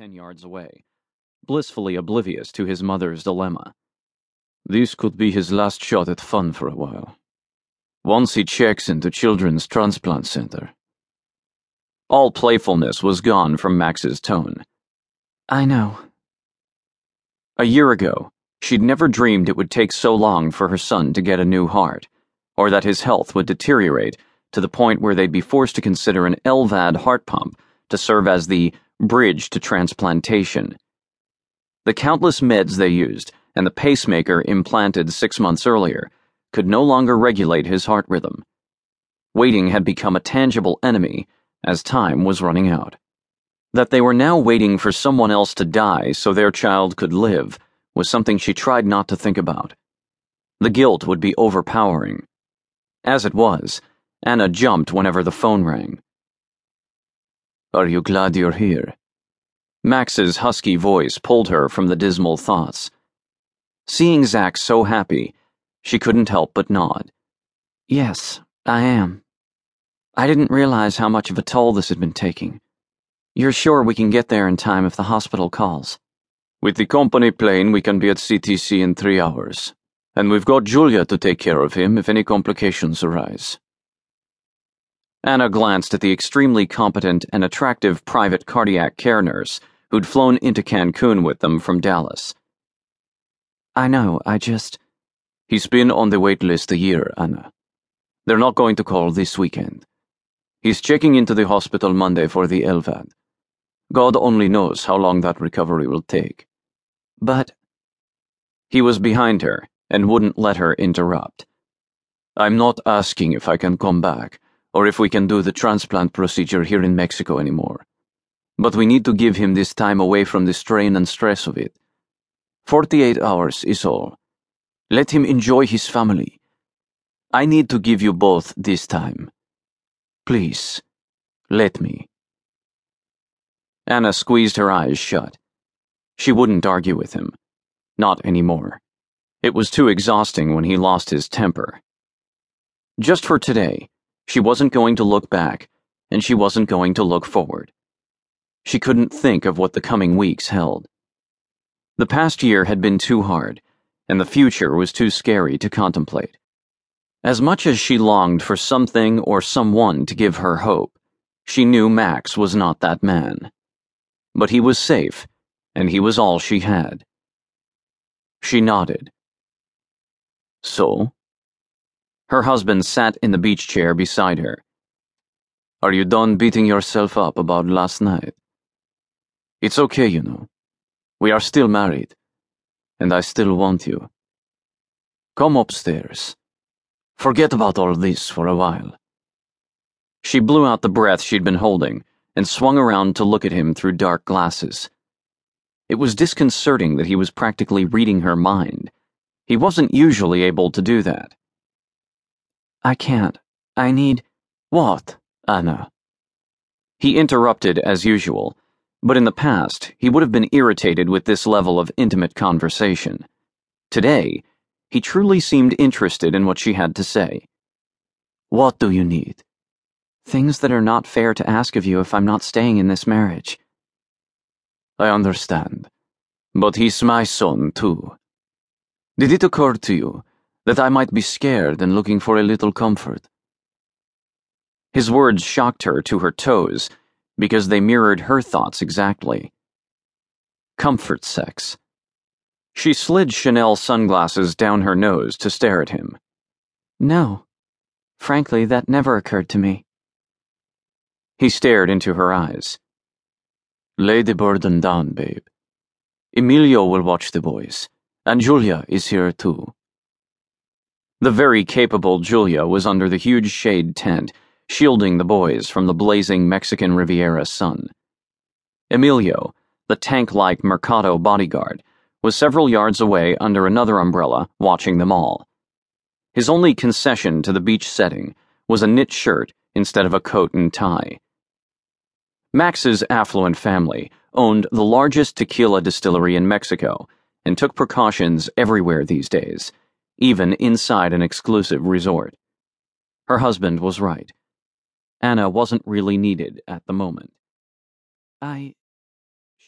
ten yards away, blissfully oblivious to his mother's dilemma. This could be his last shot at fun for a while. Once he checks into Children's Transplant Center. All playfulness was gone from Max's tone. I know. A year ago, she'd never dreamed it would take so long for her son to get a new heart, or that his health would deteriorate to the point where they'd be forced to consider an LVAD heart pump to serve as the bridge to transplantation. The countless meds they used and the pacemaker implanted six months earlier could no longer regulate his heart rhythm. Waiting had become a tangible enemy as time was running out. That they were now waiting for someone else to die so their child could live was something she tried not to think about. The guilt would be overpowering. As it was, Anna jumped whenever the phone rang. Are you glad you're here? Max's husky voice pulled her from the dismal thoughts. Seeing Zack so happy, she couldn't help but nod. Yes, I am. I didn't realize how much of a toll this had been taking. You're sure we can get there in time if the hospital calls? With the company plane, we can be at CTC in three hours. And we've got Julia to take care of him if any complications arise. Anna glanced at the extremely competent and attractive private cardiac care nurse who'd flown into Cancun with them from Dallas. I know, I just. He's been on the wait list a year, Anna. They're not going to call this weekend. He's checking into the hospital Monday for the LVAD. God only knows how long that recovery will take. But. He was behind her and wouldn't let her interrupt. I'm not asking if I can come back or if we can do the transplant procedure here in Mexico anymore. But we need to give him this time away from the strain and stress of it. 48 hours is all. Let him enjoy his family. I need to give you both this time. Please, let me. Anna squeezed her eyes shut. She wouldn't argue with him. Not anymore. It was too exhausting when he lost his temper. Just for today, she wasn't going to look back, and she wasn't going to look forward. She couldn't think of what the coming weeks held. The past year had been too hard, and the future was too scary to contemplate. As much as she longed for something or someone to give her hope, she knew Max was not that man. But he was safe, and he was all she had. She nodded. So? Her husband sat in the beach chair beside her. Are you done beating yourself up about last night? It's okay, you know. We are still married, and I still want you. Come upstairs. Forget about all this for a while. She blew out the breath she'd been holding and swung around to look at him through dark glasses. It was disconcerting that he was practically reading her mind. He wasn't usually able to do that. I can't. I need. What, Anna? He interrupted as usual, but in the past, he would have been irritated with this level of intimate conversation. Today, he truly seemed interested in what she had to say. What do you need? Things that are not fair to ask of you if I'm not staying in this marriage. I understand. But he's my son, too. Did it occur to you that I might be scared and looking for a little comfort? His words shocked her to her toes because they mirrored her thoughts exactly. Comfort sex. She slid Chanel sunglasses down her nose to stare at him. No. Frankly, that never occurred to me. He stared into her eyes. Lay the burden down, babe. Emilio will watch the boys, and Julia is here too. The very capable Julia was under the huge shade tent shielding the boys from the blazing Mexican Riviera sun. Emilio, the tank like Mercado bodyguard, was several yards away under another umbrella, watching them all. His only concession to the beach setting was a knit shirt instead of a coat and tie. Max's affluent family owned the largest tequila distillery in Mexico and took precautions everywhere these days, even inside an exclusive resort. Her husband was right. Anna wasn't really needed at the moment. I.